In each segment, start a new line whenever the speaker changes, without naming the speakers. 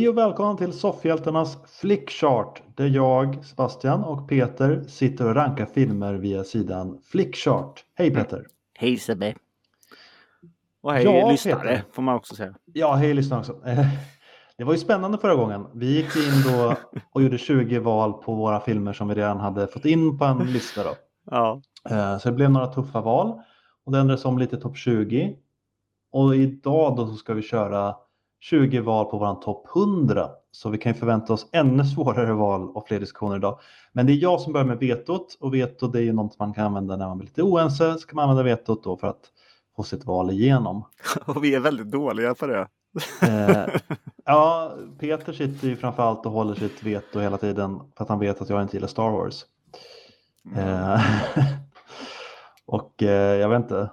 Hej och välkommen till Soffhjältarnas Flickchart där jag, Sebastian och Peter sitter och rankar filmer via sidan Flickchart. Hej Peter!
Hej Sebbe! Och hej
Ja,
lyssnare
Peter.
får man också säga.
Ja, hej lyssnare också. Eh, Det var ju spännande förra gången. Vi gick in då och gjorde 20 val på våra filmer som vi redan hade fått in på en lista. Då.
Ja,
Eh, Så det blev några tuffa val och det ändrades om lite topp 20. Och idag då så ska vi köra 20 val på våran topp 100. Så vi kan ju förvänta oss ännu svårare val och fler diskussioner idag. Men det är jag som börjar med vetot och veto det är ju något man kan använda när man blir lite oense. Så kan man använda vetot då för att få sitt val igenom.
och vi är väldigt dåliga på det.
Eh, ja, Peter sitter ju framförallt och håller sitt veto hela tiden för att han vet att jag inte gillar Star Wars. Eh, och eh, jag vet inte.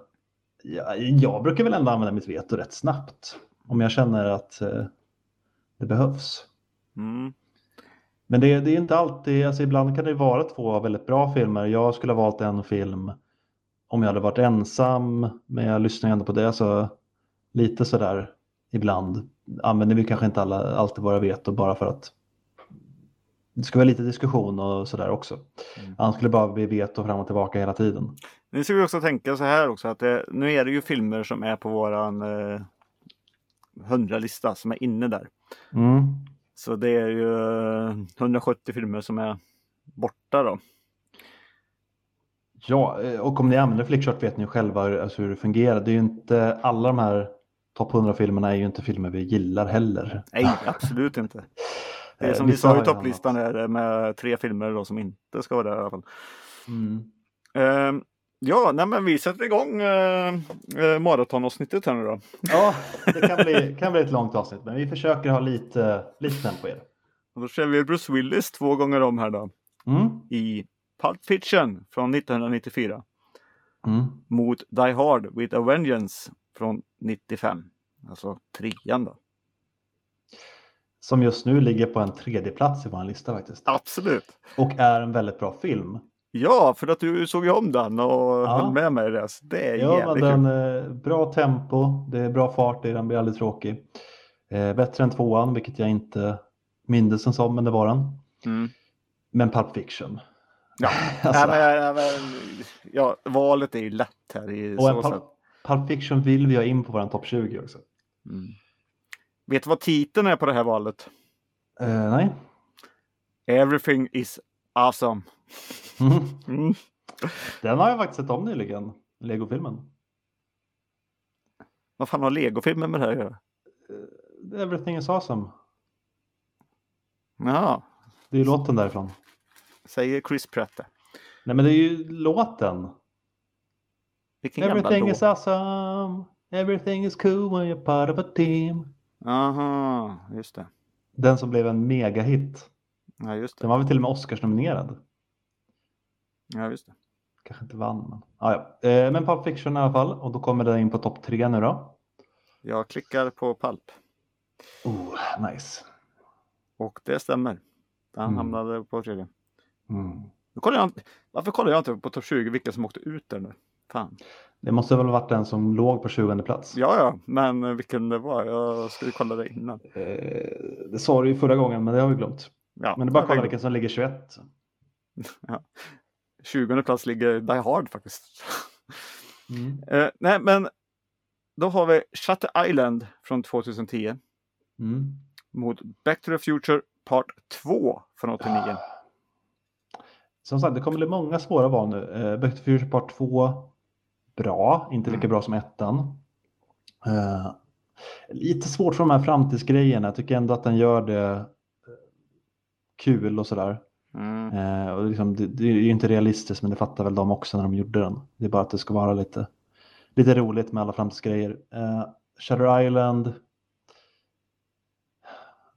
Jag, jag brukar väl ändå använda mitt veto rätt snabbt om jag känner att eh, det behövs.
Mm.
Men det, det är inte alltid, alltså ibland kan det vara två väldigt bra filmer. Jag skulle ha valt en film om jag hade varit ensam, men jag lyssnar ändå på det. Så lite sådär ibland använder vi kanske inte alla, alltid våra veto bara för att det ska vara lite diskussion och sådär också.
Mm.
Annars skulle det bara bli veto fram och tillbaka hela tiden.
Nu ska vi också tänka så här också att det, nu är det ju filmer som är på våran eh, 100-lista som är inne där.
Mm.
Så det är ju eh, 170 filmer som är borta då.
Ja, eh, och om ni använder Flickchart vet ni själva alltså hur det fungerar. Det är ju inte alla de här topp 100-filmerna är ju inte filmer vi gillar heller.
Nej, absolut inte. Det är
Eh,
som vi sa i topplistan är med tre filmer då som inte ska vara där i alla fall.
Mm.
Eh, ja, nej men vi sätter igång eh, eh, maratonavsnittet här nu då.
Ja, det kan bli, kan bli ett långt avsnitt, men vi försöker ha lite, lite tempo i det.
Och då kör vi Bruce Willis två gånger om här då.
Mm.
I Pulp Fiction från 1994
Mm.
mot Die Hard with a Vengeance från 95. Alltså trean då.
Som just nu ligger på en tredje plats i vår lista faktiskt.
Absolut.
Och är en väldigt bra film.
Ja, för att du såg ju om den och höll med mig i det. Det är
Ja, men den eh, bra tempo, det är bra fart i den, blir aldrig tråkig. Eh, bättre än tvåan, vilket jag inte mindes den som, men det var den.
Mm.
Men Pulp Fiction.
Ja.
Alltså,
Nej, men, nej, men, ja, valet är ju lätt här. I
och
så
en Pulp,
sätt.
Pulp Fiction vill vi ha in på vår topp 20 också.
Mm. Vet du vad titeln är på det här valet?
Eh, nej.
Everything is awesome.
Mm.
Mm.
Den har jag faktiskt sett om nyligen, Lego-filmen.
Vad fan har legofilmen med det här att göra?
Everything is awesome.
Jaha,
Det är ju låten därifrån.
säger Chris Pratt det.
Nej men det är ju låten.
Vilken
Everything is awesome. Everything is cool when you're part of a team.
Aha, just det.
Den som blev en megahit.
Ja, just
Den
det.
var väl till och med Oscars-nominerad.
Ja, just det.
Kanske inte vann men. Ah, ja. eh, men Pulp Fiction i alla fall. Och då kommer den in på topp tre nu då.
Jag klickar på Pulp
Oh, nice.
och det stämmer. Den
Mm.
hamnade på tredje.
Mm.
Nu kollar jag, varför kollar jag inte på topp 20 vilka som åkte ut där nu? Fan.
Det måste väl ha varit den som låg på 20 plats.
Ja, ja, men vilken det var. Jag skulle kolla det innan.
Eh, det sa du ju förra gången men det har vi glömt.
Ja,
Men det är bara att kolla vilken som ligger 21.
20 plats ligger Die Hard faktiskt.
Mm.
Eh, nej, men då har vi Shutter Island från 2010
Mm.
mot Back to the Future Part 2 från 89.
Som sagt, det kommer bli många svåra val nu. Eh, Back to the Future Part 2, bra, inte lika
Mm.
bra som ettan. Eh, lite svårt för de här framtidsgrejerna, jag tycker ändå att den gör det eh, kul och sådär.
Mm.
Eh, och liksom, det, det är ju inte realistiskt, men det fattar väl de också när de gjorde den. Det är bara att det ska vara lite, lite roligt med alla framtidsgrejer. Eh, Shutter Island,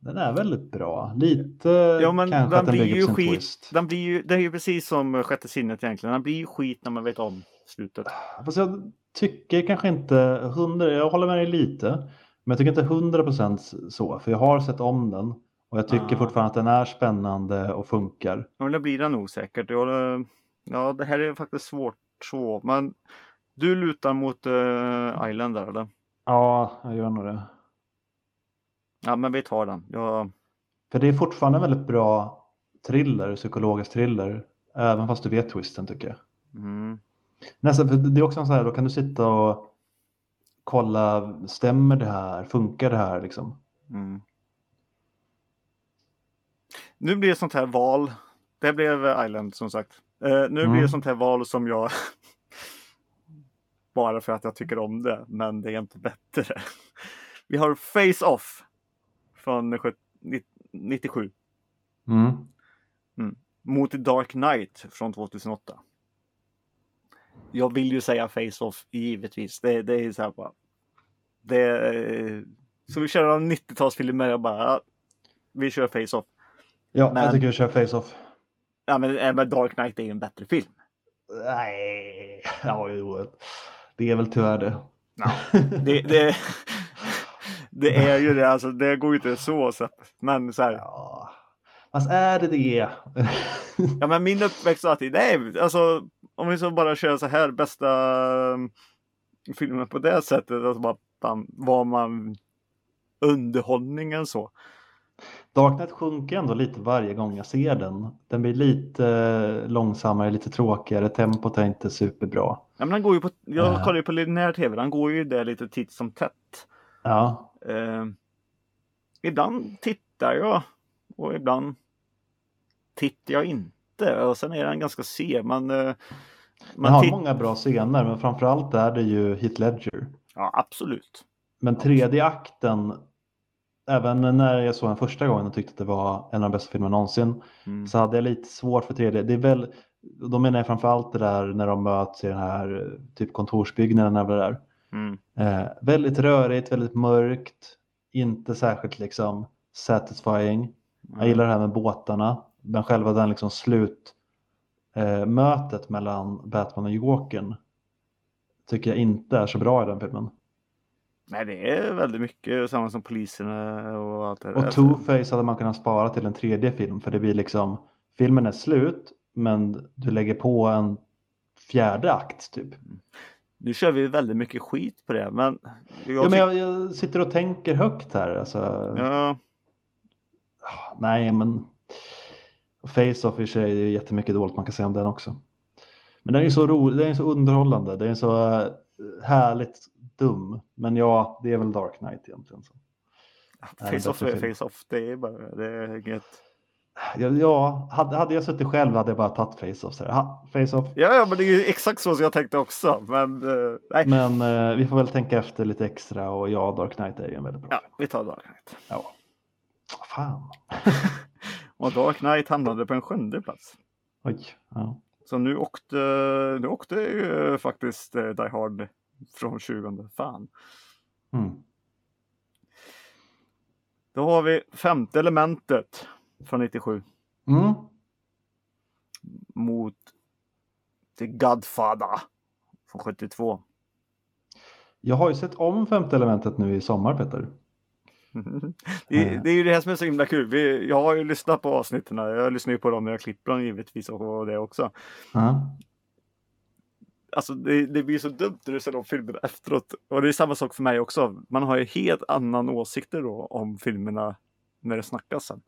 den är väldigt bra. Lite
Ja, men
kanske
den
att den
blir ju skit.
twist.
Den blir ju, det är ju precis som Sjätte sinnet egentligen. Den blir ju skit när man vet om slutet.
Fast jag tycker kanske inte hundra, jag håller med dig lite, men jag tycker inte hundra procent så, för jag har sett om den och jag tycker
Ah.
fortfarande att den är spännande och funkar.
Ja, Men det blir den nog säkert. Jag, håller- ja, det här är faktiskt svårt så. Men du lutar mot uh, Island där eller?
Ja, jag gör nog det.
Ja, men vi tar den. Jag...
För det är fortfarande en väldigt bra thriller, psykologisk thriller. Även fast du vet twisten tycker jag.
Mm.
Nästan, för det är också en sån här, då kan du sitta och kolla, stämmer det här? Funkar det här liksom?
Mm. Nu blir det sånt här val. Det blev Island som sagt. Eh, nu blir
Mm.
det sånt här val som jag bara för att jag tycker om det, men det är inte bättre. Vi har Face Off från 70 97
Mm.
mot The Dark Knight från 2008. Jag vill ju säga Face Off givetvis. Det, det är så här bara. Det är, så vi kör en 90-talsfilmer jag bara. Vi kör Face Off.
Ja,
Men-
jag tycker vi kör Face-Off.
Ja men, men Dark Knight är ju en bättre film.
Nej, ja, jo, det är väl tyvärr det.
Ja. Det, det, det är ju det, alltså det går ju inte så. så men så här,
Ja. Fast är det det?
ja men min uppväxt alltid, nej alltså om vi så bara kör så här bästa um, filmer på det sättet, alltså bara bam, var man underhållningen så.
Darknet sjunker ändå lite varje gång jag ser den. Den blir lite långsammare, lite tråkigare, tempot är inte superbra.
Ja, men han går ju på, jag
Ja.
kollar ju på linjär tv, han går ju där lite titt som tätt.
Ja,
Eh, ibland tittar jag och ibland tittar jag inte. Och sen är den ganska sen. Man, eh,
man
man
har många bra scener, men framförallt är det ju Heath Ledger.
Ja, absolut.
Men tredje akten, även när jag såg den första gången och tyckte att det var en av de bästa filmerna någonsin,
Mm.
så hade jag lite svårt för tredje. Det är väl, då menar jag framförallt det där när de möts i den här typ kontorsbyggnaden eller vad det är.
Mm.
Eh, väldigt rörigt, väldigt mörkt, inte särskilt liksom satisfying. Jag gillar det här med båtarna, men själva den liksom slut eh, mötet mellan Batman och Jokern tycker jag inte är så bra i den filmen.
Nej, det är väldigt mycket samma som poliserna och allt det där.
Och Two-Face hade man kunnat spara till en tredje film för det blir liksom filmen är slut men du lägger på en fjärde akt typ.
Nu kör vi väldigt mycket skit på det, men jag,
Ja, men jag, jag sitter och tänker högt här. Alltså,
ja,
Nej, men Face-Off i sig är jättemycket dåligt man kan säga om den också. Men den är ju så rolig, den är så underhållande, den är så eh, härligt dum. Men ja, det är väl Dark Knight egentligen. Så.
face-off är face-off. Det är bara, det är inget.
Ja, ja hade, hade jag suttit själv hade jag bara tagit Face-Off. så här, ha, Face-Off.
Ja, ja, men det är ju exakt så som jag tänkte också. Men eh,
Men eh, vi får väl tänka efter lite extra och ja, Dark Knight är ju en väldigt bra.
ja, vi tar Dark Knight.
Ja. Fan.
Och Dark Knight hamnade på en sjunde plats.
Oj. Ja.
Så nu åkte, nu åkte ju faktiskt eh, Die Hard från 20. Fan.
Mm.
Då har vi femte elementet från 97
Mm.
mot The Godfather från 72.
Jag har ju sett om femte elementet nu i sommar Peter.
Det,
Eh.
det är ju det här som är så himla kul. Vi, jag har ju lyssnat på avsnitten. Jag lyssnar ju på dem när jag klipper dem givetvis och det också.
Ja.
Alltså det, det blir så dumt när du ser de filmerna efteråt. Och det är samma sak för mig också. Man har ju helt annan åsikter då om filmerna när det snackas sen.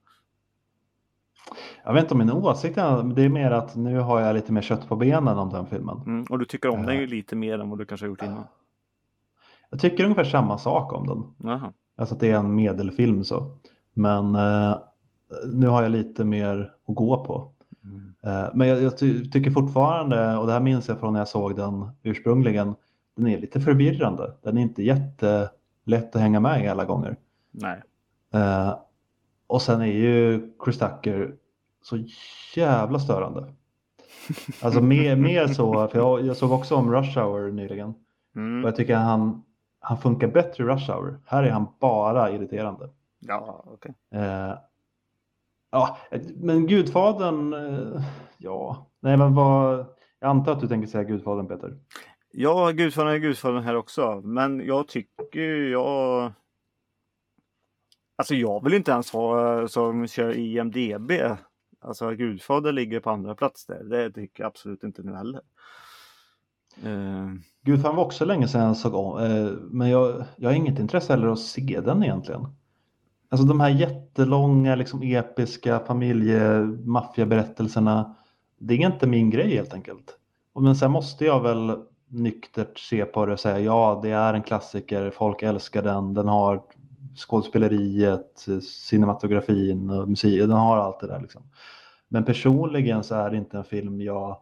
Jag vet inte om min åsikt är, det är mer att nu har jag lite mer kött på benen om den filmen.
Mm, och du tycker om den
Ja.
ju lite mer än vad du kanske har gjort innan.
Jag tycker ungefär samma sak om den.
Jaha.
Alltså att det är en medelfilm så. Men eh, nu har jag lite mer att gå på.
Mm.
Eh, men jag, jag ty tycker fortfarande, och det här minns jag från när jag såg den ursprungligen, den är lite förvirrande. Den är inte jättelätt att hänga med i alla gånger.
Nej.
Eh, och sen är ju Chris Tucker så jävla störande. Alltså mer, mer så, för jag, jag såg också om Rush Hour nyligen. Och
Mm.
jag tycker han, han funkar bättre i Rush Hour. Här är han bara irriterande.
Ja, okej.
Eh, ja, men Gudfadern, eh, ja. Nej, men vad, jag antar att du tänker säga Gudfadern Peter.
Ja, Gudfadern är Gudfadern här också. Men jag tycker jag... Alltså jag vill inte ens ha som kör IMDB. Alltså Gudfader ligger på andra plats där. Det tycker jag absolut inte nu heller. Eh,
Gudfadern var också länge sedan jag såg om, eh, men jag, jag har inget intresse heller att se den egentligen. Alltså de här jättelånga, liksom episka familjemaffiaberättelserna. Det är inte min grej helt enkelt. Men sen måste jag väl nyktert se på det och säga ja, det är en klassiker, folk älskar den, den har skådespeleriet, cinematografin och musiken. den har allt det där. Liksom. Men personligen så är det inte en film jag eh,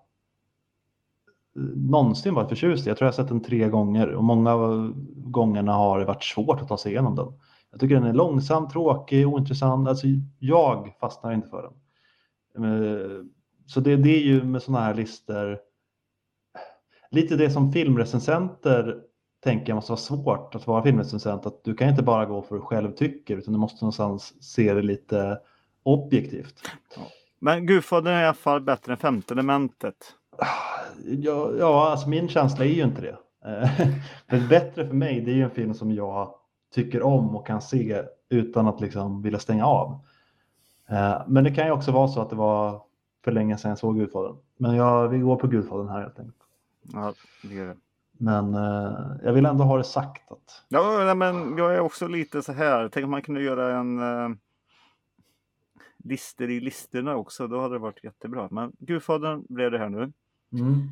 någonsin varit förtjust i. Jag tror jag har sett den tre gånger och många av gångerna har det varit svårt att ta sig igenom den. Jag tycker den är långsam, tråkig, ointressant. Alltså, jag fastnar inte för den. Eh, så det, det är ju med sådana här listor lite det som filmrecensenter tänker jag måste vara svårt att vara filmrecensent. Att du kan inte bara gå för vad du själv tycker utan du måste någonstans se det lite objektivt.
Ja. Men Gudfadern är i alla fall bättre än femte elementet.
Ja, ja, alltså min känsla är ju inte det. Men bättre för mig, det är ju en film som jag tycker om och kan se utan att liksom vilja stänga av. Eh, men det kan ju också vara så att det var för länge sedan jag såg Gudfadern. Men jag, vi går på Gudfadern här helt enkelt.
Ja, det gör det.
Men eh, jag vill ändå ha det sagt. Att...
Ja, men jag är också lite så här. Tänk om man kunde göra en eh, lister i listorna också. Då hade det varit jättebra. Men Gudfadern blev det här nu.
Mm.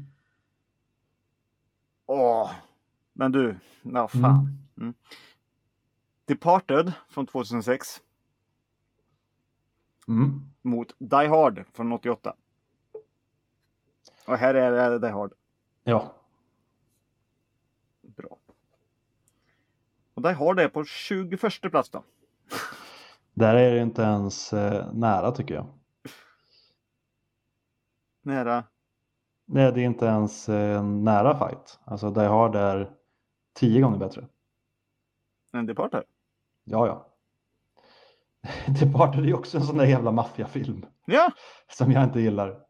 Åh, men du, ja fan. Mm. Departed från 2006
Mm.
mot Die Hard från 88. Och här är det Die Hard.
Ja.
Bra. Och Die Hard är på 21 plats då.
Där är det inte ens eh, nära tycker jag.
Nära.
Nej, det är inte ens eh, en nära fight. Alltså Die Hard är tio gånger bättre.
En Departed.
Ja, ja. Departed är ju också en sån där jävla maffiafilm
Ja,
som jag inte gillar.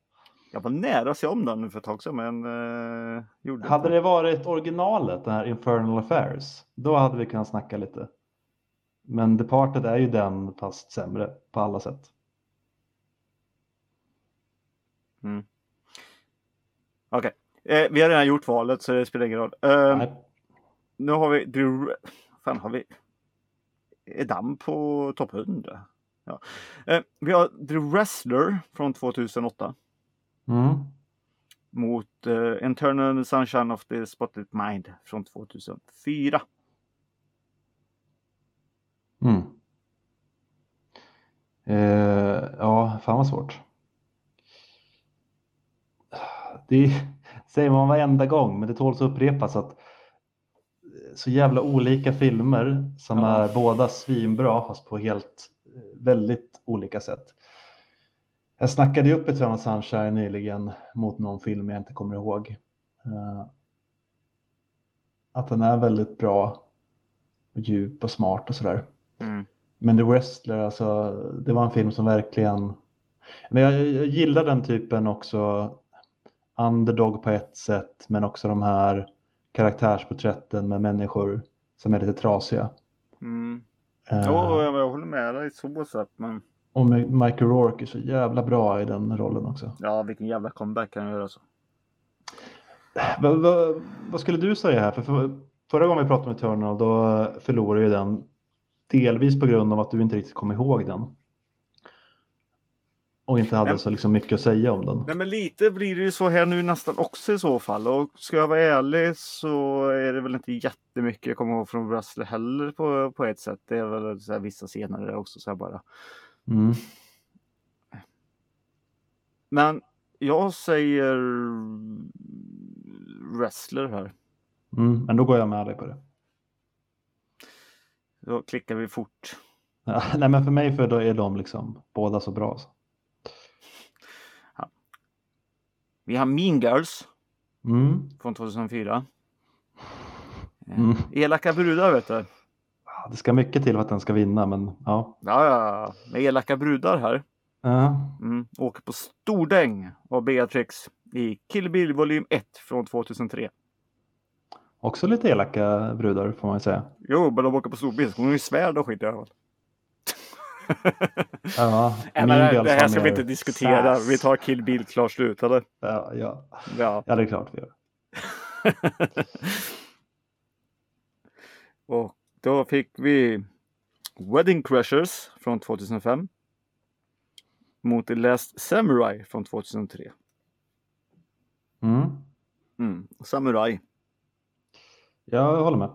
jag var nära att se om den för ett tag sedan men eh, gjorde
Hade det varit originalet, den här Infernal Affairs, då hade vi kunnat snacka lite. Men Departed är ju den fast sämre på alla sätt.
Okej, eh, vi har redan gjort valet så det spelar ingen roll. Eh, nu har vi, du, fan har vi, är damm på topp 100? Ja. Eh, vi har The Wrestler från 2008
Mm.
mot eh, Internal Sunshine of the Spotted Mind från 2004.
Mm. Eh, ja, fan vad svårt. Det säger man varenda gång, men det tåls att upprepas att så jävla olika filmer som
Ja.
är båda svinbra fast på helt eh, väldigt olika sätt. Jag snackade ju upp Eternal Sunshine nyligen mot någon film jag inte kommer ihåg. Eh, att den är väldigt bra, och djup och smart och sådär.
Mm.
Men The Wrestler, alltså, det var en film som verkligen... Men jag, jag gillar den typen också. Underdog på ett sätt, men också de här karaktärsporträtten med människor som är lite trasiga.
Mm.
Eh,
Jo, jag, jag håller med dig så sätt men
och Michael Rourke är så jävla bra i den rollen också.
ja, vilken jävla comeback kan jag göra så.
Vad, vad, vad skulle du säga här? För, för förra gången vi pratade om Eternal då förlorade ju den delvis på grund av att du inte riktigt kom ihåg den. Och inte hade
Men-
så liksom mycket att säga om den.
Nej men lite blir det ju så här nu nästan också i så fall. Och ska jag vara ärlig så är det väl inte jättemycket jag kommer ihåg från Wrestler heller på, på ett sätt. Det är väl så här vissa scener där också så här bara.
Mm.
Men jag säger Wrestler här.
Mm. Men då går jag med dig på det.
Då klickar vi fort.
Ja, nej men för mig för då är de liksom båda så bra. Så.
Vi har Mean Girls
Mm.
från 2004. Eh,
Mm.
Elaka brudar vet du.
Det ska mycket till för att den ska vinna men ja.
Ja, ja, med elaka brudar här.
Ja.
Mm. Åker på stordäng av Beatrix i Kill Bill volym 1 från 2003.
Också lite elaka brudar får man ju säga.
Jo, men de åker på storbil. Hon har ju svärd och skit i alla fall.
Ja,
men det, det här ska vi inte diskutera.
sass.
Vi tar Kill Bill klart slut, eller?
Ja, ja.
Ja.
ja, det är klart vi gör.
och då fick vi Wedding Crashers från 2005. Mot The Last Samurai från 2003.
Mm.
Mm. Samurai.
Jag håller med.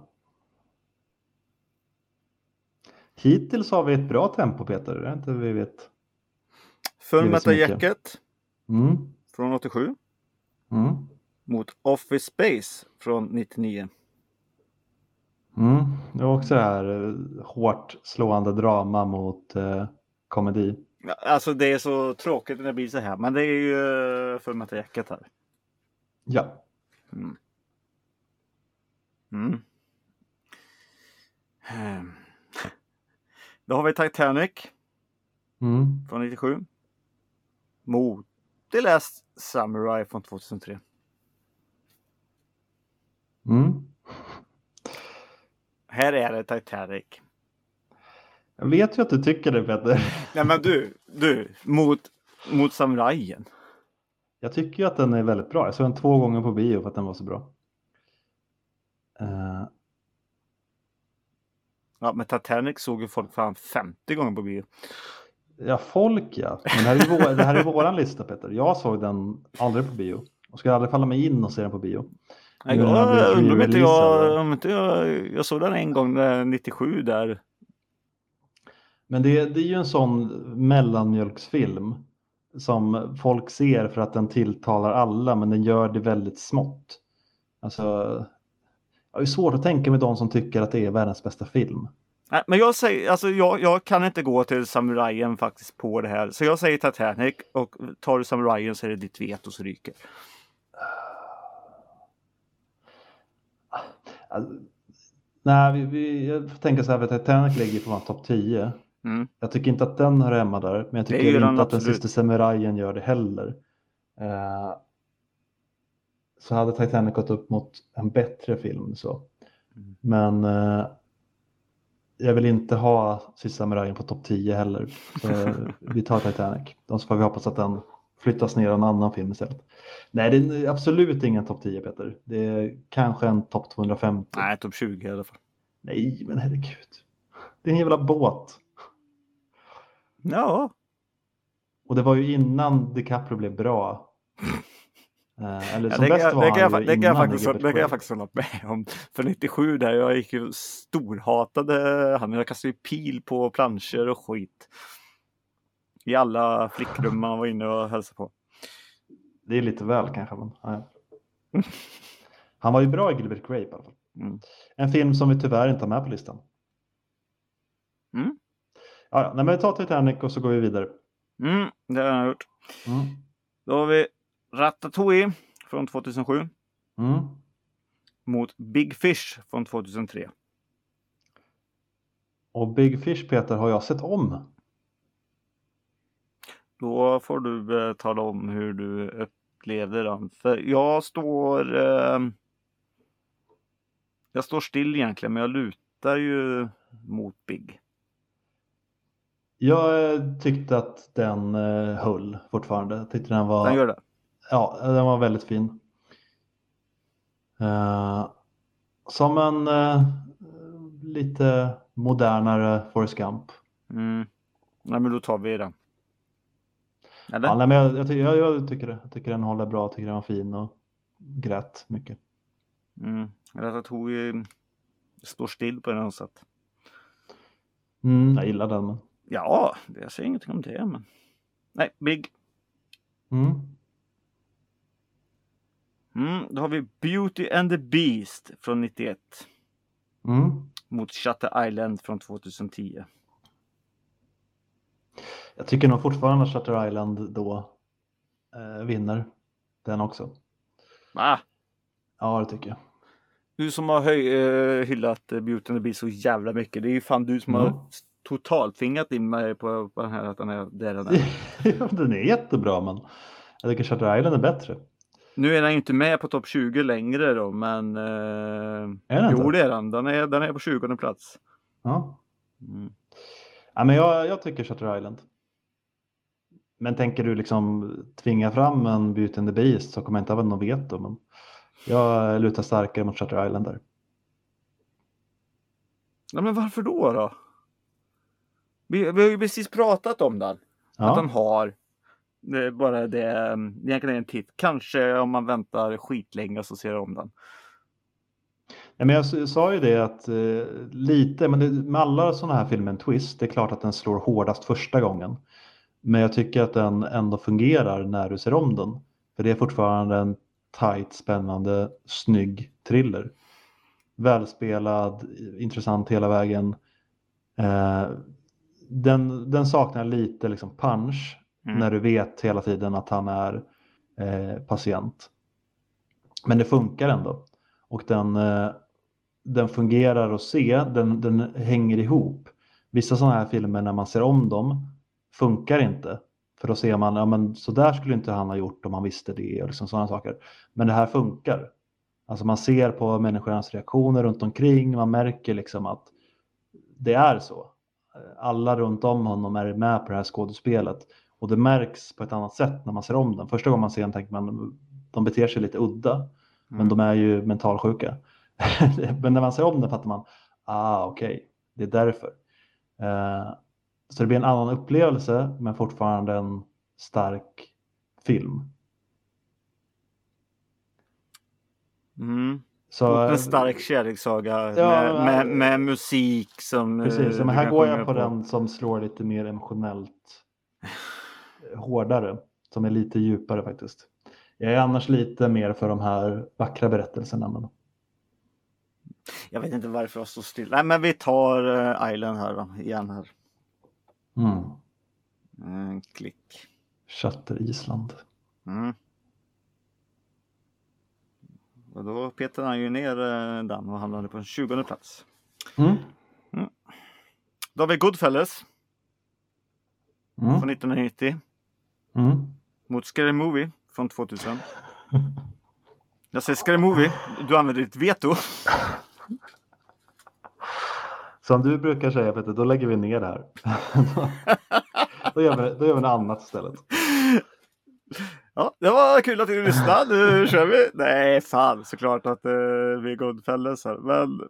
Hittills har vi ett bra tempo Peter, det är inte vi vet.
Full Metal. Jacket
Mm.
från 87.
Mm.
Mot Office Space från 99.
Mm. Det var också det här eh, hårt slående drama mot eh, komedi.
Alltså det är så tråkigt när det blir så här. Men det är ju uh, Full Metal Jacket här.
Ja.
Mm. Mm. Ehm. Då har vi Titanic
Mm.
från 97. Mot The Last Samurai från 2003.
Mm.
Här är det Titanic.
Jag vet ju att du tycker det Peter.
Nej men du, du, mot, mot samurajen.
Jag tycker ju att den är väldigt bra. Jag såg den två gånger på bio för att den var så bra. Eh,
Ja men Titanic såg ju folk fan 50 gånger på bio.
ja, folk ja. Men det här, är vår, det här är våran lista Peter. Jag såg den aldrig på bio. Och ska aldrig falla mig in och se den på bio.
Nej, jag undrar om inte jag, om inte jag, jag såg den en gång eh, 97 där.
Men det, det är ju en sån mellanmjölksfilm som folk ser för att den tilltalar alla men den gör det väldigt smått. Alltså, har ju svårt att tänka mig de som tycker att det är världens bästa film.
Nej, men jag säger, alltså jag, jag kan inte gå till samurajen faktiskt på det här. Så jag säger Titanic och tar du samurajen så är det ditt veto som ryker.
Alltså, nej, vi, vi, jag tänker så här, för Titanic ligger på topp 10.
Mm.
Jag tycker inte att den hör hemma där, men jag tycker inte att den sista samurajen gör det heller. Eh, så hade Titanic gått upp mot en bättre film så.
Mm.
Men eh, jag vill inte ha sista samurajen på topp 10 heller. Vi tar Titanic. Då så får vi hoppas att den flyttas ner i en annan film istället. Nej, det är absolut ingen topp 10 Peter. Det är kanske en topp 250.
Nej, topp 20 i alla fall.
Nej, men herregud. Det är en jävla båt.
Ja,
Och det var ju innan DiCaprio blev bra. Eh, eller
ja
som
det,
bäst var
det,
han
fa-
ju
det, kan jag faktiskt, det kan jag faktiskt hålla med om. För 97 där, jag gick ju storhatade han. Jag kastade ju pil på planscher och skit. I alla flickrum man var inne och hälsade på.
Det är lite väl kanske. Men, ja. Han var ju bra i Gilbert Grape i alla fall.
Mm.
En film som vi tyvärr inte har med på listan.
Mm.
Ja, ja, nej, men vi tar Titanic och så går vi vidare.
Mm, det har jag gjort.
Mm.
Då har vi Ratatouille från 2007
Mm.
mot Big Fish från 2003.
Och Big Fish Peter har jag sett om.
Då får du eh, tala om hur du upplevde den. För jag står... Eh, jag står still egentligen, men jag lutar ju mot Big.
Jag eh, tyckte att den eh, höll fortfarande. Jag tyckte den var,
Den gör det.
Ja, den var väldigt fin. Eh, som en eh, lite modernare Forrest Gump.
Mm. Nej, men då tar vi den. Eller?
Ja, nej, men jag, jag, jag, tycker det. Jag tycker den håller bra. Tycker den var fin och grät mycket.
Mm. Ratatouille står still på något sätt.
Mm, jag gillar den. Men...
Ja, jag säger ingenting om det, men. Nej, Big.
Mm.
Mm, då har vi Beauty and the Beast från 91
Mm.
mot Shutter Island från 2010.
Jag tycker nog fortfarande att Shutter Island då eh, vinner den också.
Va?
Ja, det tycker jag.
Du som har höj, eh, hyllat eh, Beauty and the Beast så jävla mycket. Det är ju fan du som
Mm.
har totalt tvingat in mig på, på den här att den är där den är.
Den är jättebra, men jag tycker Shutter Island är bättre.
Nu är den ju inte med på topp 20 längre då, men... Eh,
Är den
jo, det är den. Den är, den är på 20 plats.
Ja.
Mm.
Ja, men jag, jag tycker Shutter Island. Men tänker du liksom tvinga fram en Beauty and the Beast så kommer jag inte ha något veto. Men jag lutar starkare mot Shutter Island där.
Ja, men varför då då? Vi, vi har ju precis pratat om den. Att
Ja.
den har det är bara det, mm, Egentligen egentligen en titt. Kanske om man väntar skitlänge så ser jag om den.
Ja, men jag sa ju det att eh, lite, men det, med alla sådana här filmer en twist, det är klart att den slår hårdast första gången. Men jag tycker att den ändå fungerar när du ser om den. För det är fortfarande en tight, spännande, snygg thriller. Välspelad, intressant hela vägen. Eh, den, den saknar lite liksom punch
Mm.
när du vet hela tiden att han är eh, patient. Men det funkar ändå. Och den, eh, den fungerar att se, den, den hänger ihop. Vissa sådana här filmer när man ser om dem funkar inte. För då ser man, ja men så där skulle inte han ha gjort om han visste det och liksom sådana saker. Men det här funkar. Alltså man ser på människornas reaktioner runt omkring, man märker liksom att det är så. Alla runt om honom är med på det här skådespelet. Och det märks på ett annat sätt när man ser om den. Första gången man ser den tänker man, de beter sig lite udda. Men
Mm.
de är ju mentalsjuka. men när man ser om den fattar man, ah okej, det är därför. Eh, så det blir en annan upplevelse men fortfarande en stark film.
Mm.
Så,
en stark kärlekssaga
Ja,
med,
men-
med, med musik som... eh,
Precis, men här går jag på den som slår lite mer emotionellt hårdare. Som är lite djupare faktiskt. Jag är annars lite mer för de här vackra berättelserna. Men...
Jag vet inte varför jag står still. Nej, men vi tar uh, Island här då, igen här.
Mm.
En klick.
Shutter Island.
Mm. Och då petade han ju ner eh, den och hamnade på en 20 plats.
Mm.
Då har vi Goodfellas
Mm.
från 1990
Mm.
mot Scary Movie från 2000. Jag säger Scary Movie, du använder ditt veto.
Som du brukar säga Peter, då lägger vi ner det här. då, gör vi, då gör vi något annat istället.
Ja, det var kul att du lyssnade. Nu kör vi. Nej, fan såklart att eh, vi är Goodfellas här. Men,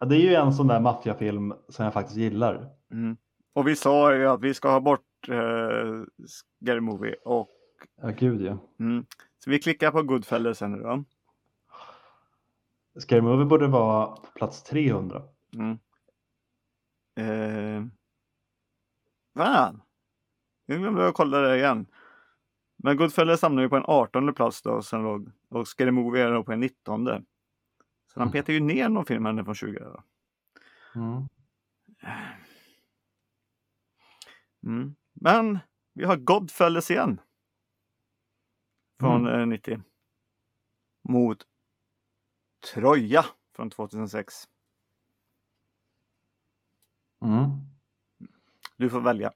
Ja, det är ju en sån där maffiafilm som jag faktiskt gillar.
mm. Och vi sa ju att vi ska ha bort eh, Scary Movie. Och,
Ja, gud ja.
mm. Så vi klickar på Goodfellas här nu då.
Scary Movie borde vara på plats 300.
Mm. Eh, fan! Nu glömde jag kolla det igen. Men Goodfellas hamnar ju på en 18 plats då. och Sen låg, och Scary Movie är då på en 19. Så han
Mm.
petar ju ner någon film här från 20. Då.
Mm.
Mm. Men vi har Godfellas igen. Från
Mm.
eh, 90. Mot Troja från 2006.
Mm.
Du får välja.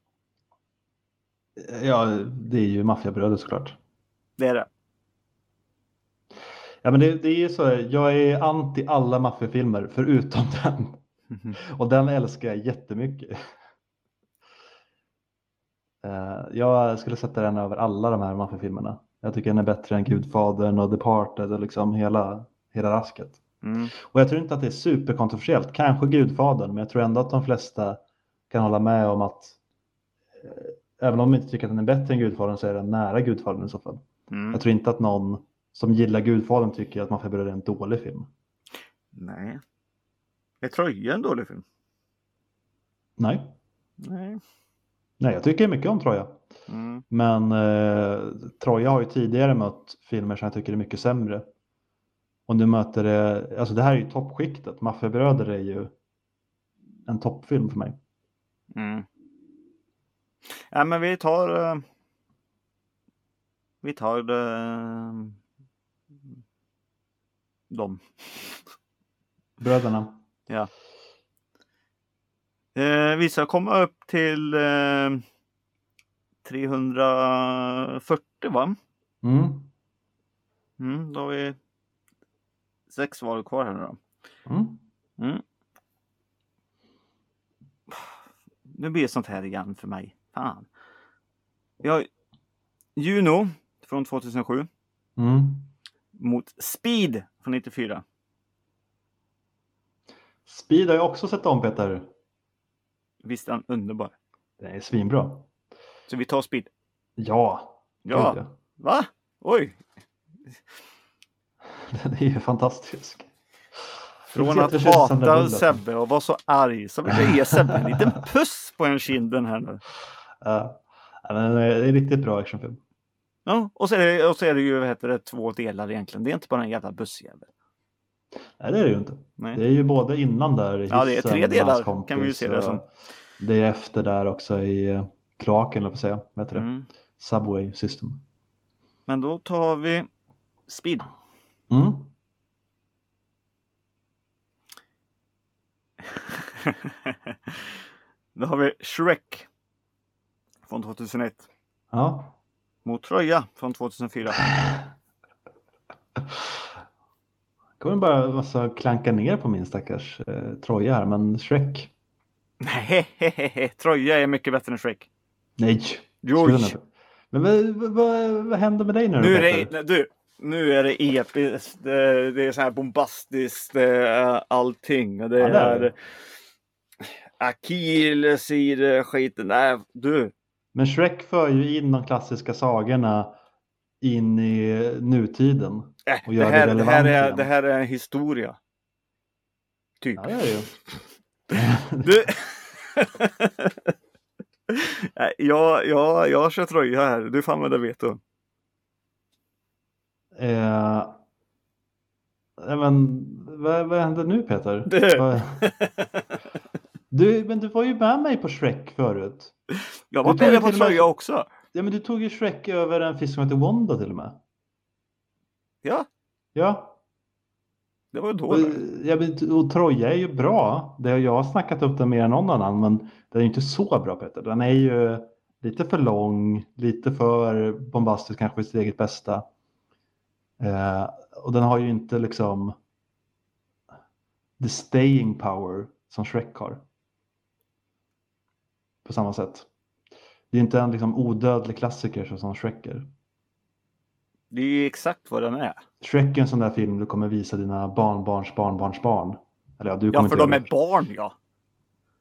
Ja, det är ju Maffiabröder såklart.
Det är det.
Ja, men det, det är ju så, här, jag är anti alla maffiafilmer förutom den. Och den älskar jag jättemycket. Eh, Jag skulle sätta den över alla de här maffiafilmerna. Jag tycker den är bättre än Gudfadern och Departed och liksom hela, hela rasket.
Mm.
Och jag tror inte att det är superkontroversiellt. Kanske Gudfadern, men jag tror ändå att de flesta kan hålla med om att eh, även om de inte tycker att den är bättre än Gudfadern så är den nära Gudfadern i så fall.
Mm.
Jag tror inte att någon som gillar Gudfadern tycker att Maffiabröder är en dålig film.
Nej. Är Troja en dålig film?
Nej,
Nej.
Nej jag tycker mycket om Troja.
Mm.
Men eh, Troja har ju tidigare mött filmer som jag tycker är mycket sämre. Och nu möter det, alltså det här är ju toppskiktet. Maffiabröder är ju en toppfilm för mig.
Mm. Ja, men vi tar... eh, vi tar eh, dem.
Bröderna.
Ja. Eh, vi ska komma upp till eh, 340 va?
Mm.
Mm, då har vi sex val kvar här nu då.
Mm.
Mm. Nu blir det sånt här igen för mig. Fan. Vi har Juno från 2007
Mm.
mot Speed från 94.
Speed har jag också sett om Peter.
Visst är han underbar?
Den är svinbra.
Så vi tar speed.
Ja.
Ja,
gud,
va? Oj,
Den är ju fantastisk.
från att hata. Sebbe och vara så arg så vill jag ge Sebbe en liten puss på en kinden här nu.
Ja, men det är en riktigt bra actionfilm.
Ja, och så är det, och så är det ju vad heter det, två delar egentligen. Det är inte bara en jävla bussjävel.
Nej, det är det ju inte.
Nej.
Det är ju både innan där i
Ja, det är
hissen
tre delar,
kompis
kan vi ju se det som.
Det är efter där också i eh, kloaken, eller säga. Vad heter det?
Mm.
Subway system.
Men då tar vi speed.
Mm.
då har vi Shrek från 2001
Ja.
mot Troja från 2004.
kommer bara massa klanka ner på min stackars eh, Troja här, men Shrek.
Nej, Troja är mycket bättre än Shrek.
Nej. Skulle inte. Men vad, vad, vad, händer med dig nu?
nu är det, du, nu är det episkt, det, det är så här bombastiskt, är allting. Och det
Ja, är det.
I det skiten. Nej, du.
Men Shrek för ju in de klassiska sagorna in i nutiden.
Äh,
Och
det,
gör det
här, det, här är, det här är en historia. Typ.
Ja, det är det ju.
Du... Nej, jag, kör tröja här. Du får använda veto.
Eh, nej, men, vad, vad händer nu Peter?
Du.
Vad- Du, men du var ju med mig på Shrek förut.
Jag var
Du
med på tröja också.
Ja, men du tog ju Shrek över en fisk som heter Wanda till och med.
Ja,
Ja,
det var då.
och, ja men, och Troja är ju bra. Det, jag har snackat upp den mer än någon annan, men den är ju inte så bra Peter. Den är ju lite för lång, lite för bombastisk kanske för sitt eget bästa. Eh, och den har ju inte liksom the staying power som Shrek har. På samma sätt. Det är inte en liksom odödlig klassiker så som Shrek är.
Det är ju exakt vad den är.
Shrek är en sån där film du kommer visa dina barnbarns barnbarns barn. Eller ja, du kommer
Ja, för de är barn ja.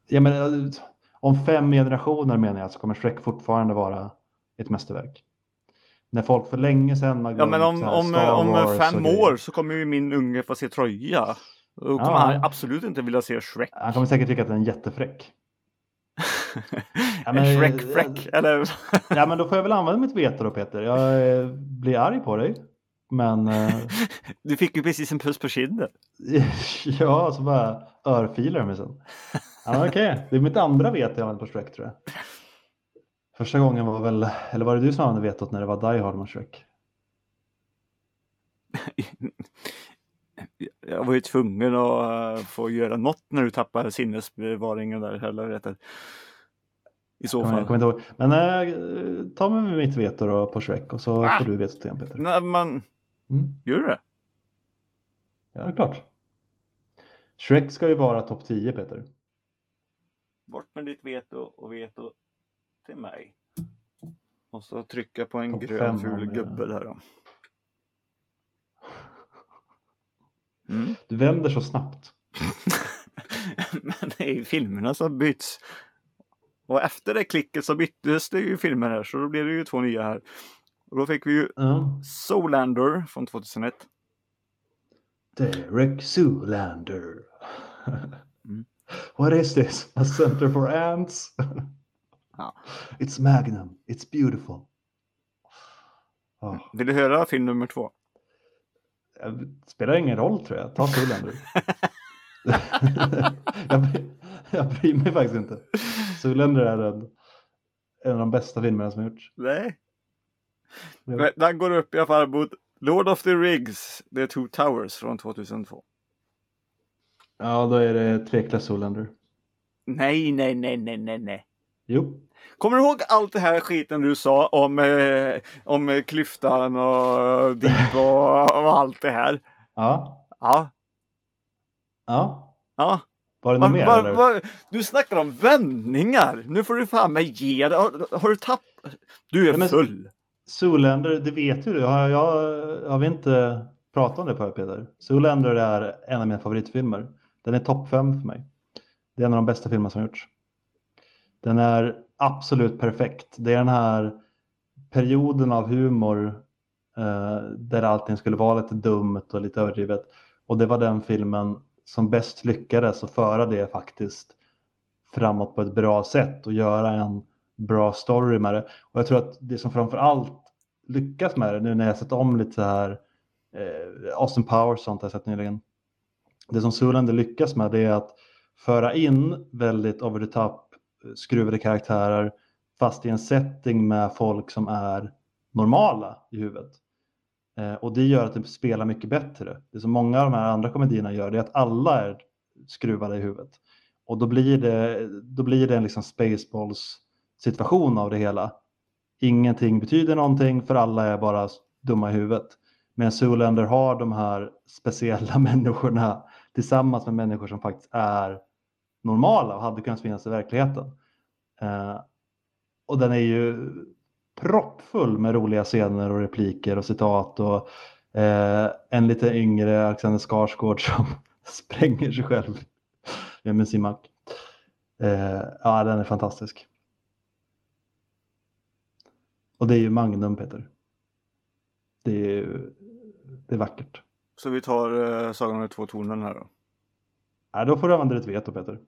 Ja, men, eh, om fem generationer menar jag så kommer Shrek fortfarande vara ett mästerverk. När folk för länge sedan har
Ja, men om, om, om fem år så kommer ju min unge få se tröja. Då kommer
Ja.
han absolut inte vilja se Shrek.
Han kommer säkert tycka att den är jättefräck. Ja, men-
en Shrek-fräck. Eller?
Ja, men då får jag väl använda mitt veto då Peter. Jag eh, blir arg på dig. Men eh,
Du fick ju precis en puss på kinden.
ja, så bara örfilar mig sen. Ja, Okej, det är mitt andra veto jag använde på Shrek tror jag. Första gången var väl, eller var det du som använde vetot när det var Die Hard mot Shrek?
Jag var ju tvungen att eh, få göra något när du tappade sinnesbevaringen där. Eller jag. I så
Kommer, jag
fall.
kommer inte ihåg. Men äh, ta med mitt veto då på Shrek och så
Ah.
får du vetot igen Peter.
Nej, man
Mm.
gör det.
Ja, det är klart. Shrek ska ju vara topp 10 Peter.
Bort med ditt veto och veto till mig. Och så trycka på en
Topp
grön ful gubbe där då. Mm.
Du vänder så snabbt.
Men det är ju filmerna som byts. Och efter det klicket så byttes det ju filmer här så då blev det ju två nya här. Och då fick vi ju
Ja.
Zoolander från 2001.
Derek Zoolander.
Mm.
What is this? A center for ants?
Ja.
It's Magnum. It's beautiful. Oh,
Vill du höra film nummer två?
det spelar ingen roll tror jag. Ta Zoolander. jag, jag bryr mig faktiskt inte. Zoolander är en, en av de bästa filmerna som gjorts.
Nej.
Ja.
Men Den går upp i alla fall mot Lord of the Rings, The Two Towers från 2002.
Ja, då är det tveklöst Zoolander.
Nej, nej, nej, nej, nej, nej.
Jo.
Kommer du ihåg allt det här skiten du sa om, eh, om eh, klyftan och Deep och, och allt det här?
Ja.
Ja.
Ja.
ja.
Var det något mer
va, va, du snackar om vändningar. Nu får du fan mig ge dig. Har, har du tappat? Du är
men-
full.
Zoolander, det vet ju du. Har, jag, har vi inte pratat om det på Peter? Zoolander är en av mina favoritfilmer. Den är topp fem för mig. Det är en av de bästa filmer som gjorts. Den är absolut perfekt. Det är den här perioden av humor eh, där allting skulle vara lite dumt och lite överdrivet. Och det var den filmen som bäst lyckades att föra det faktiskt framåt på ett bra sätt och göra en bra story med det. Och jag tror att det som framför allt lyckas med det nu när jag sett om lite så här eh, Austin Powers sånt har jag sett nyligen. Det som Zoolander lyckas med det är att föra in väldigt over the top eh, skruvade karaktärer fast i en setting med folk som är normala i huvudet. Eh, och det gör att det spelar mycket bättre. Det som många av de här andra komedierna gör det är att alla är skruvade i huvudet. Och då blir det, då blir det en liksom Spaceballs situation av det hela. Ingenting betyder någonting för alla är bara dumma i huvudet. Men Zoolander har de här speciella människorna tillsammans med människor som faktiskt är normala och hade kunnat finnas i verkligheten. Eh, och den är ju proppfull med roliga scener och repliker och citat och eh, en lite yngre Alexander Skarsgård som spränger sig själv med sin mack. Eh, ja, den är fantastisk. Och det är ju Magnum, Peter. Det är, ju, det är vackert.
Så vi tar eh, Sagan om de två tornen här då.
Nej, då får du använda ditt veto, Peter.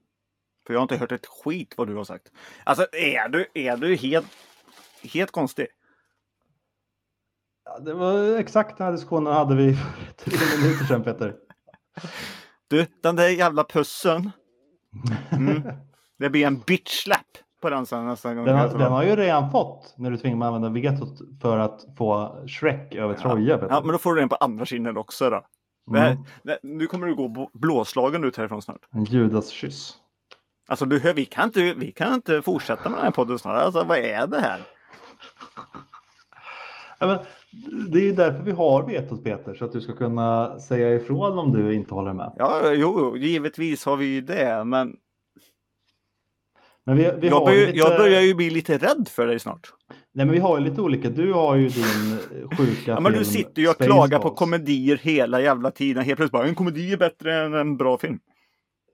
För jag har inte hört ett skit vad du har sagt. Alltså är du, är du helt, helt konstig?
Ja, det var exakt den här diskussionen hade vi för tre minuter sedan, Peter.
Du, den där jävla pussen. Mm. Det blir en bitch slap på den sen nästa gång.
Den, har- den har ju redan fått när du tvingar mig att använda vetot för att få Shrek över Troja. Peter.
Ja, men då får du den på andra kinden också då. Det här,
Mm.
det, nu kommer du gå blåslagen ut härifrån snart.
En judaskyss.
Alltså du hör, vi kan inte, vi kan inte fortsätta med den här podden snart. Alltså vad är det här?
Men det är ju därför vi har vetot Peter, så att du ska kunna säga ifrån om du inte håller med.
Ja, jo, givetvis har vi ju det, men
vi, vi
jag, börjar,
ju lite,
jag börjar ju bli lite rädd för dig snart.
Nej, men vi har ju lite olika. Du har ju din sjuka
Ja, men du sitter ju och klagar på komedier hela jävla tiden. Helt plötsligt bara, en komedi är bättre än en bra film.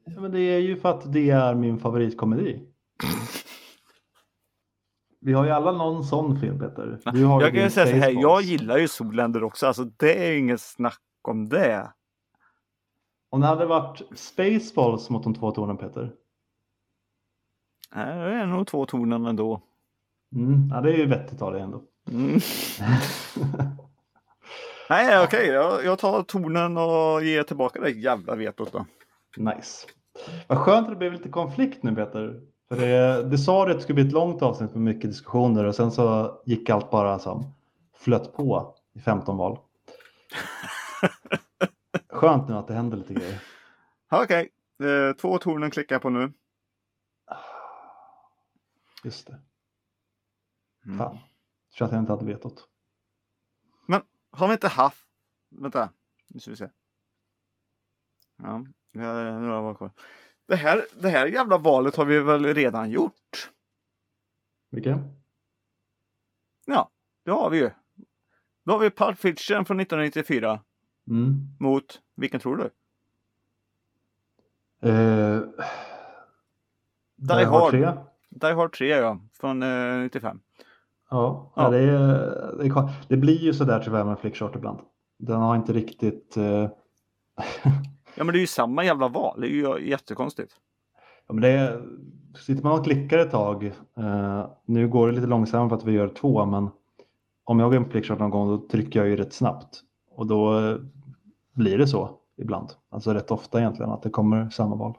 Ja, men det är ju för att det är min favoritkomedi. Vi har ju alla någon sån ju
Jag kan ju säga så här, jag gillar ju Zoolander också. Alltså det är inget snack om det.
Om det hade varit Spaceballs mot de två tornen Peter.
Nej, Det är nog två tonen ändå.
Mm, ja, det är ju vettigt av dig ändå.
Mm. Nej, okej. Jag, jag tar tonen och ger tillbaka det jävla vetot då.
Nice. Vad skönt att det blev lite konflikt nu Peter. Det, det sa du att det skulle bli ett långt avsnitt med mycket diskussioner och sen så gick allt bara som flöt på i 15 val. Skönt nu att det händer lite grejer.
Okej, eh, två tonen klickar jag på nu.
Just det.
Mm.
Fan. Så att jag inte hade vetot.
Men har vi inte haft... Vänta, nu ska vi se. Ja, vi har några val kvar. Det här, det här jävla valet har vi väl redan gjort?
Vilken?
Ja, det har vi ju. Då har vi Pulp Fiction från 1994
Mm.
mot, vilken tror du?
Eh,
Die Hard.
3.
Die Hard 3 ja, från eh, 95.
Ja,
Ja.
Det, är, det, är, det blir ju sådär tyvärr med Flickshort ibland. Den har inte riktigt... Eh,
Ja men det är ju samma jävla val, det är ju jättekonstigt.
Ja, men det är, sitter man och klickar ett tag, eh, nu går det lite långsammare för att vi gör två, men om jag går in på Flickchart någon gång då trycker jag ju rätt snabbt och då eh, blir det så ibland, alltså rätt ofta egentligen att det kommer samma val.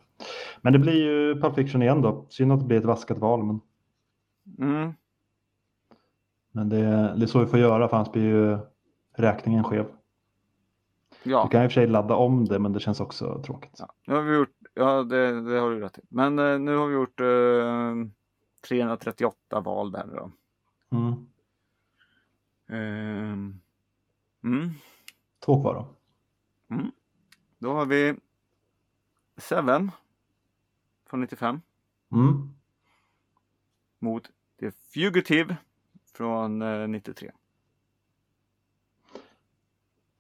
Men det blir ju Pulp Fiction igen då, synd att det blir ett vaskat val, men,
Mm.
men det, det är så vi får göra för annars blir ju räkningen skev.
Ja,
Du kan i och för sig ladda om det, men det känns också tråkigt.
ja, nu har vi gjort, ja det, det har du rätt i. Men eh, nu har vi gjort eh, 338 val där då.
Mm.
Ehm, mm.
Två kvar då.
Då har vi Seven från 95
Mm.
mot The Fugitive från eh, 93.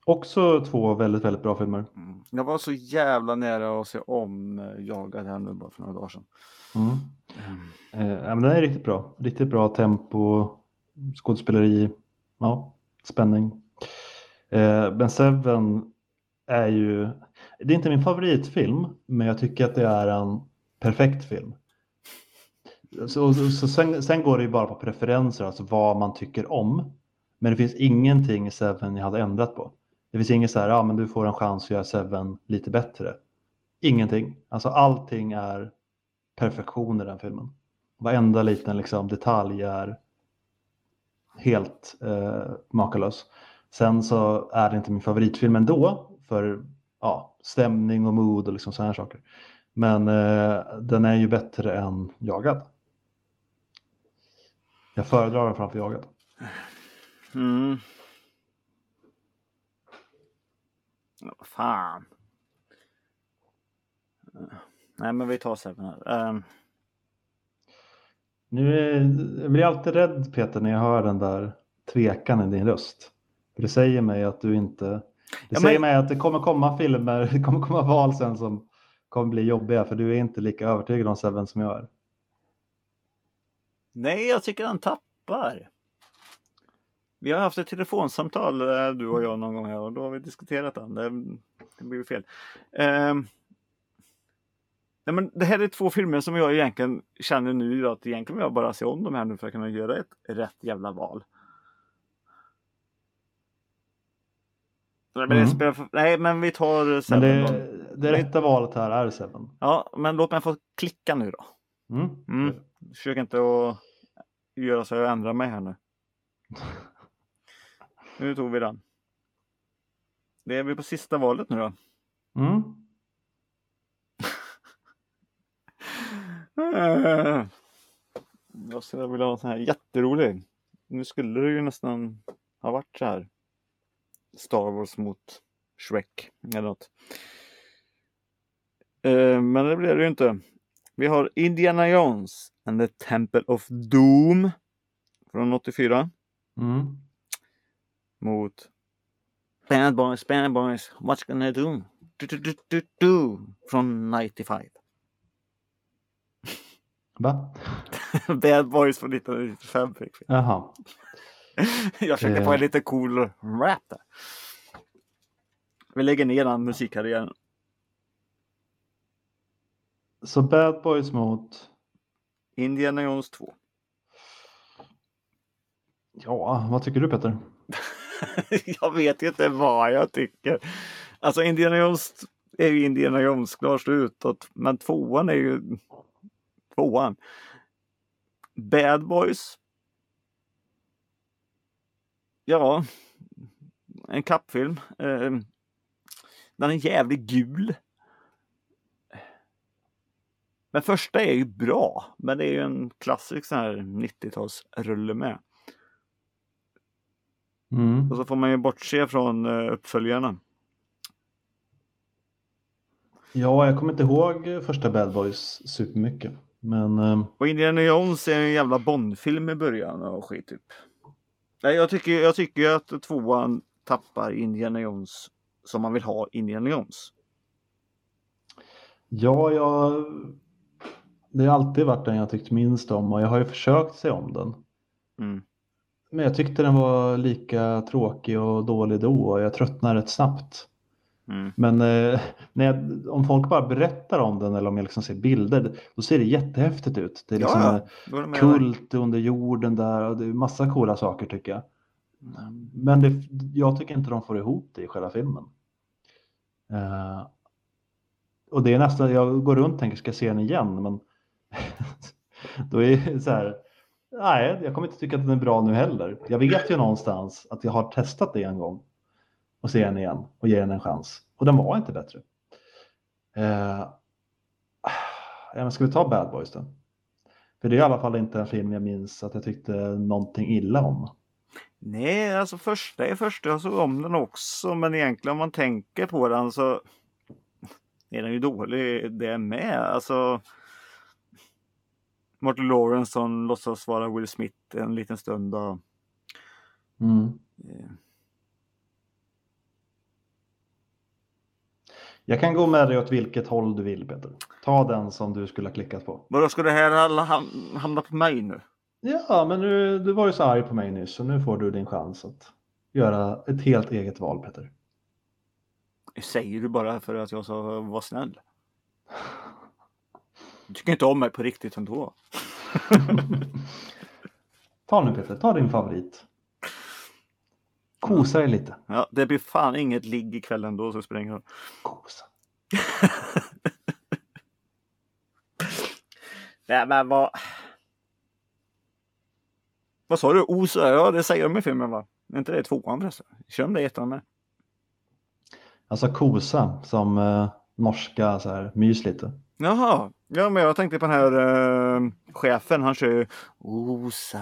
Också två väldigt, väldigt bra filmer.
Mm. Jag var så jävla nära att se om eh, Jagad här nu bara för några dagar sedan.
Mm. Eh, ja, men den är riktigt bra. Riktigt bra tempo, skådespeleri, ja, spänning. Eh, men Seven är ju, det är inte min favoritfilm, men jag tycker att det är en perfekt film. Så, så, så sen, sen går det ju bara på preferenser, alltså vad man tycker om. Men det finns ingenting i Seven jag hade ändrat på. Det finns inget så här, ja men du får en chans att göra Seven lite bättre. Ingenting. Alltså allting är perfektion i den filmen. Varenda liten liksom, detalj är helt eh, makalös. Sen så är det inte min favoritfilm ändå för ja, stämning och mood och liksom sådana saker. Men eh, den är ju bättre än Jagad. Jag föredrar den framför Jagad.
Mm. Ja, vad fan. Nej, men vi tar Seven här. Um,
Nu är, jag blir alltid rädd Peter när jag hör den där tvekan i din röst. För det säger mig att du inte... Det
Ja,
säger
men-
mig att det kommer komma filmer, det kommer komma val sen som kommer bli jobbiga för du är inte lika övertygad om Seven som jag är.
nej, jag tycker han tappar. Vi har haft ett telefonsamtal eh, du och jag någon gång här och då har vi diskuterat den. Det, det blir fel. Um, nej, men det här är två filmer som jag egentligen känner nu att egentligen vill jag bara se om de här nu för att kunna göra ett rätt jävla val. Nej, men, det
Mm.
spelar nej, men vi tar
Men
Seven
det, det rätta valet här är Seven.
Ja, men låt mig få klicka nu då.
Mm.
Mm. Försök inte att göra så jag ändrar mig här nu. Nu tog vi den. Det är vi på sista valet nu då.
Mm.
Jag skulle vilja ha en sån här jätterolig. Nu skulle det ju nästan ha varit så här. Star Wars mot Shrek eller något. Eh, Men det blev det ju inte. Vi har Indiana Jones and the Temple of Doom från 84
Mm.
Mot Bad Boys, Bad Boys, What's gonna do? Du, du, du, du, du, från 95.
Va?
Bad Boys från 1995 fick vi.
Jaha.
Jag försökte
Eh.
få en lite cool rap där. Vi lägger ner den musikkarriären.
Så Bad Boys mot,
Indiana Jones 2.
ja, vad tycker du Peter?
jag vet inte vad jag tycker. Alltså Indiana Jones är ju Indiana Jones, klart utåt. Men tvåan är ju tvåan. Bad Boys. Ja, en kappfilm. Eh, den är jävligt gul. Men första är ju bra, men det är ju en klassisk sån här 90-talsrulle med.
Mm.
Och så får man ju bortse från eh, uppföljarna.
Ja, jag kommer inte ihåg första Bad Boys supermycket. Men eh,
Och Indiana Jones är en jävla Bondfilm i början och skit typ. Nej, jag tycker, jag tycker att tvåan tappar Indiana Jones som man vill ha Indiana Jones.
ja, jag, det har alltid varit den jag tyckt minst om och jag har ju försökt se om den.
Mm.
Men jag tyckte den var lika tråkig och dålig då och jag tröttnade rätt snabbt.
Mm.
Men eh, när jag, om folk bara berättar om den eller om jag liksom ser bilder, då ser det jättehäftigt ut. Det är liksom
Ja, med
kult under jorden där och det är massa coola saker tycker jag. Men det, jag tycker inte de får ihop det i själva filmen. Eh, och det är nästan, jag går runt och tänker, ska jag se den igen? Men då är det så här, nej, jag kommer inte tycka att den är bra nu heller. Jag vet ju någonstans att jag har testat det en gång och se den igen och ge den en chans. Och den var inte bättre. Eh, ja, men ska vi ta Bad Boys då? För det är i alla fall inte en film jag minns att jag tyckte någonting illa om.
Nej, alltså första är första. Jag såg om den också. Men egentligen om man tänker på den så är den ju dålig det med. Alltså Martin Lawrence som låtsas vara Will Smith en liten stund. Och,
Mm.
eh,
Jag kan gå med dig åt vilket håll du vill Peter. Ta den som du skulle ha klickat på.
Vadå, ska det här ham- hamna på mig nu?
Ja, men du, du var ju så arg på mig nyss så nu får du din chans att göra ett helt eget val Peter.
Säger du bara för att jag vara snäll. Du tycker inte om mig på riktigt ändå.
ta nu Peter, ta din favorit. Kosa dig lite.
Ja, det blir fan inget ligg ikväll ändå så springer jag.
Kosa.
Nej men vad... Vad sa du? Osa? Ja det säger de i filmen va? Är inte det tvåan förresten? Kör de det i ettan med?
Alltså kosa som eh, norska så här mys lite.
Jaha, ja men jag tänkte på den här eh, chefen, han kör ju Osa,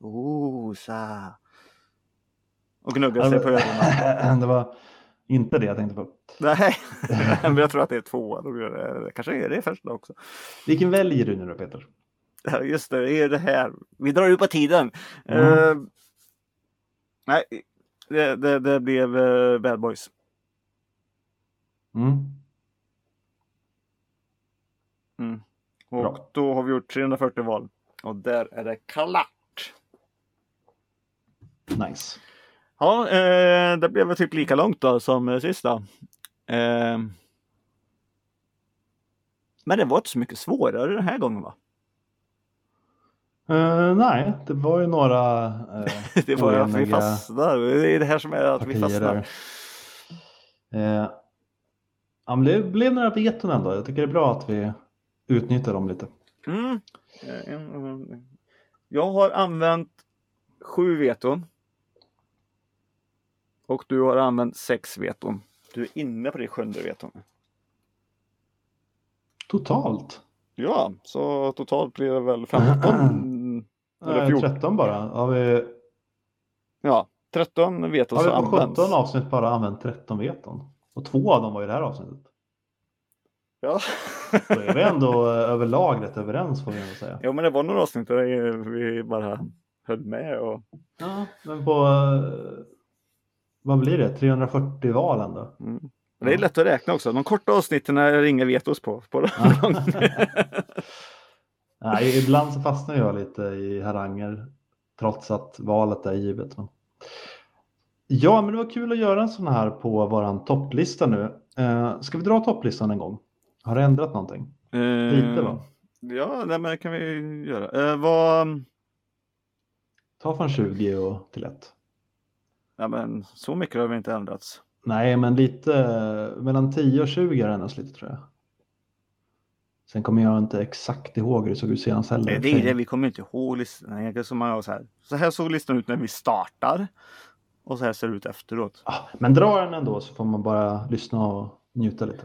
Osa. Och gnuggar sig på ögonen.
det var inte det jag tänkte på.
Nej, men jag tror att det är det Kanske är det första också.
Vilken väljer du nu då Peter?
Just det, det är det här. Vi drar ut på tiden.
Mm.
Eh, nej, det, det, det blev uh, Bad Boys.
Mm.
Mm. Och
Bra.
då har vi gjort 340 val. Och där är det klart.
Nice.
Ja, eh, det blev väl typ lika långt då som eh, sista. Eh, men det var inte så mycket svårare den här gången va?
Eh, nej, det var ju några eh,
Det var ju att vi fastnar. Det är det här som är att vi fastnar.
där. Eh, ja, men det blev några veton ändå. Jag tycker det är bra att vi utnyttjar dem lite.
Mm. Jag har använt sju veton. Och du har använt sex veton. Du är inne på det sjunde veton.
Totalt.
Ja, så totalt blir det väl 15. Eller
Eh,
14.
13 bara. Har vi,
Ja, 13 veton
har vi på
används.
17 avsnitt bara använt 13 veton? Och två av dem var i det här avsnittet.
Ja.
Då är vi ändå eh, överlag rätt överens får vi ändå säga.
jo, men det var några avsnitt där vi bara höll med. Och...
Ja, men på eh, vad blir det? 340 val ändå?
Mm. Det är lätt att räkna också. De korta avsnitten är inga vetos på. på
Ja. Nej, ibland så fastnar jag lite i haranger trots att valet är givet. Men... Ja, men det var kul att göra en sån här på våran topplista nu. Eh, ska vi dra topplistan en gång? Har det ändrat någonting? Lite va?
Ja, nej, men det kan vi göra. Eh, vad...
Ta från 20 och till 1.
Ja, men så mycket har vi inte ändrats.
Nej, men lite eh, mellan 10 och 20 har det ändrats lite tror jag. Sen kommer jag inte exakt ihåg hur det såg ut senast heller.
Det är det, vi kommer inte ihåg listan. Har så, här. så här såg listan ut när vi startar. Och så här ser det ut efteråt.
Ja, men dra den ändå så får man bara lyssna och njuta lite.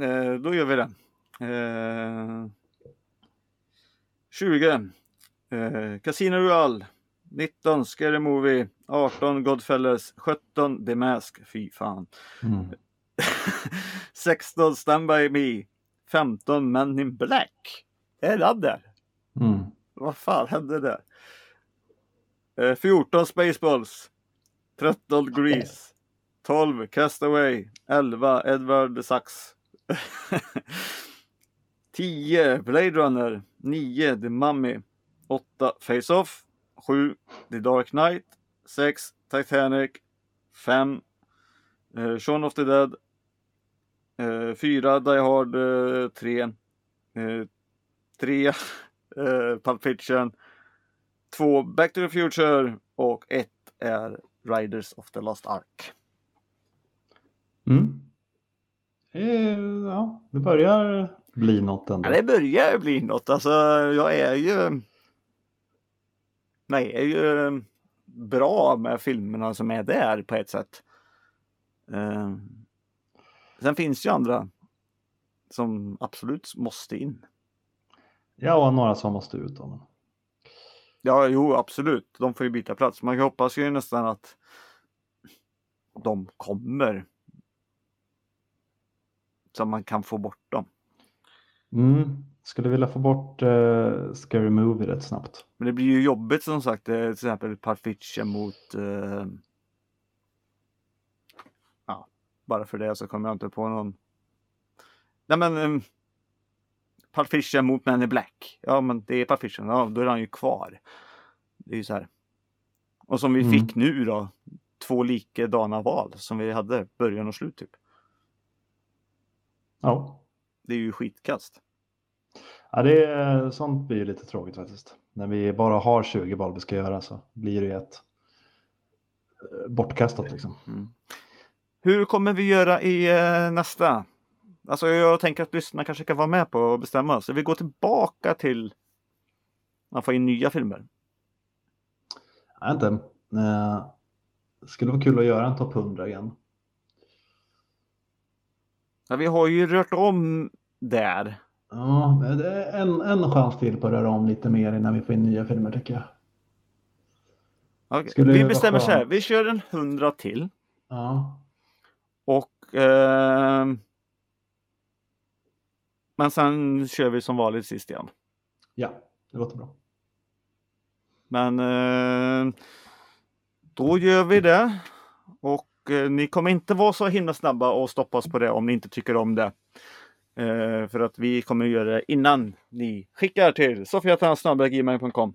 Eh, då gör vi det. Eh, 20. Eh, Casino Royale. 19 Scary Movie. 18 Godfellas. 17 The Mask. Fy fan.
Mm.
16 Stand By Me. 15 Men in Black. Är det där?
Mm.
Vad fan hände där? Eh, 14 Spaceballs. 13 Grease. 12 Castaway. 11 Edward Sachs. 10 Blade Runner. 9 The Mummy. 8 Face Off. 7 The Dark Knight. 6 Titanic. 5 eh, Shaun of the Dead. Eh, 4 Die Hard eh, 3. 3 eh, eh, Pulp Fiction. 2 Back to the Future och 1 är Riders of the Lost Ark.
Mm. Eh, Ja, det börjar bli något ändå.
Ja, det börjar bli något. Alltså, jag är ju... Nej, jag är ju bra med filmerna som är där på ett sätt. Eh, sen finns ju andra som absolut måste in.
Ja, och några som måste ut. Då.
Ja, jo, absolut. De får ju byta plats. Man hoppas ju nästan att de kommer. Så man kan få bort dem.
Mm. Skulle vilja få bort uh, Scary Movie rätt snabbt.
Men det blir ju jobbigt som sagt. eh, Till exempel Fiction mot... Eh, ja, bara för det så kommer jag inte på någon. Nej men. Um, Pulp Fiction mot Men in Black. Ja men det är Fiction. Ja då är han ju kvar. Det är ju så här. Och som vi
Mm.
fick nu då. Två likadana val som vi hade början och slut typ.
Ja.
Det är ju skitkast.
Ja, det är, sånt blir ju lite tråkigt faktiskt. När vi bara har 20 val vi ska göra så blir det ju ett eh, bortkastat liksom.
Hur kommer vi göra i eh, nästa? Alltså jag tänker att lyssnarna kanske kan vara med på att bestämma. Så vi går tillbaka till man får in nya filmer.
Vet inte. Eh, skulle vara kul att göra en topp 100 igen.
Ja, vi har ju rört om där.
Ja, det är en, en chans till på att röra om lite mer innan vi får in nya filmer tycker jag. Skulle
Vi bestämmer så här. Vi kör en hundra till.
Ja,
Och ehm, Men sen kör vi som vanligt sist igen.
ja det låter bra.
Men eh, då gör vi det. Och eh, ni kommer inte vara så himla snabba och stoppa oss på det om ni inte tycker om det. Eh, för att vi kommer göra det innan ni skickar till sofiatarna.gmail.com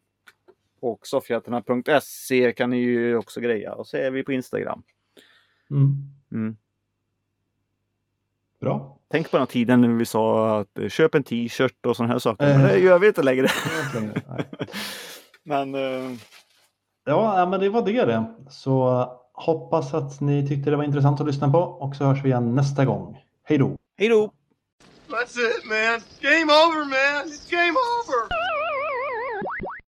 och sofiatarna.se kan ni ju också greja. Och så är vi på Instagram.
Mm.
Mm.
Bra.
Tänk på den tiden när vi sa att eh, köp en t-shirt och sådana här saker. Men
Eh.
det gör vi inte längre. Men
Ja, ja, men det var det det. Så hoppas att ni tyckte det var intressant att lyssna på och så hörs vi igen nästa gång. Hej då!
hej då!
That's it, man. Game over, man. It's game over.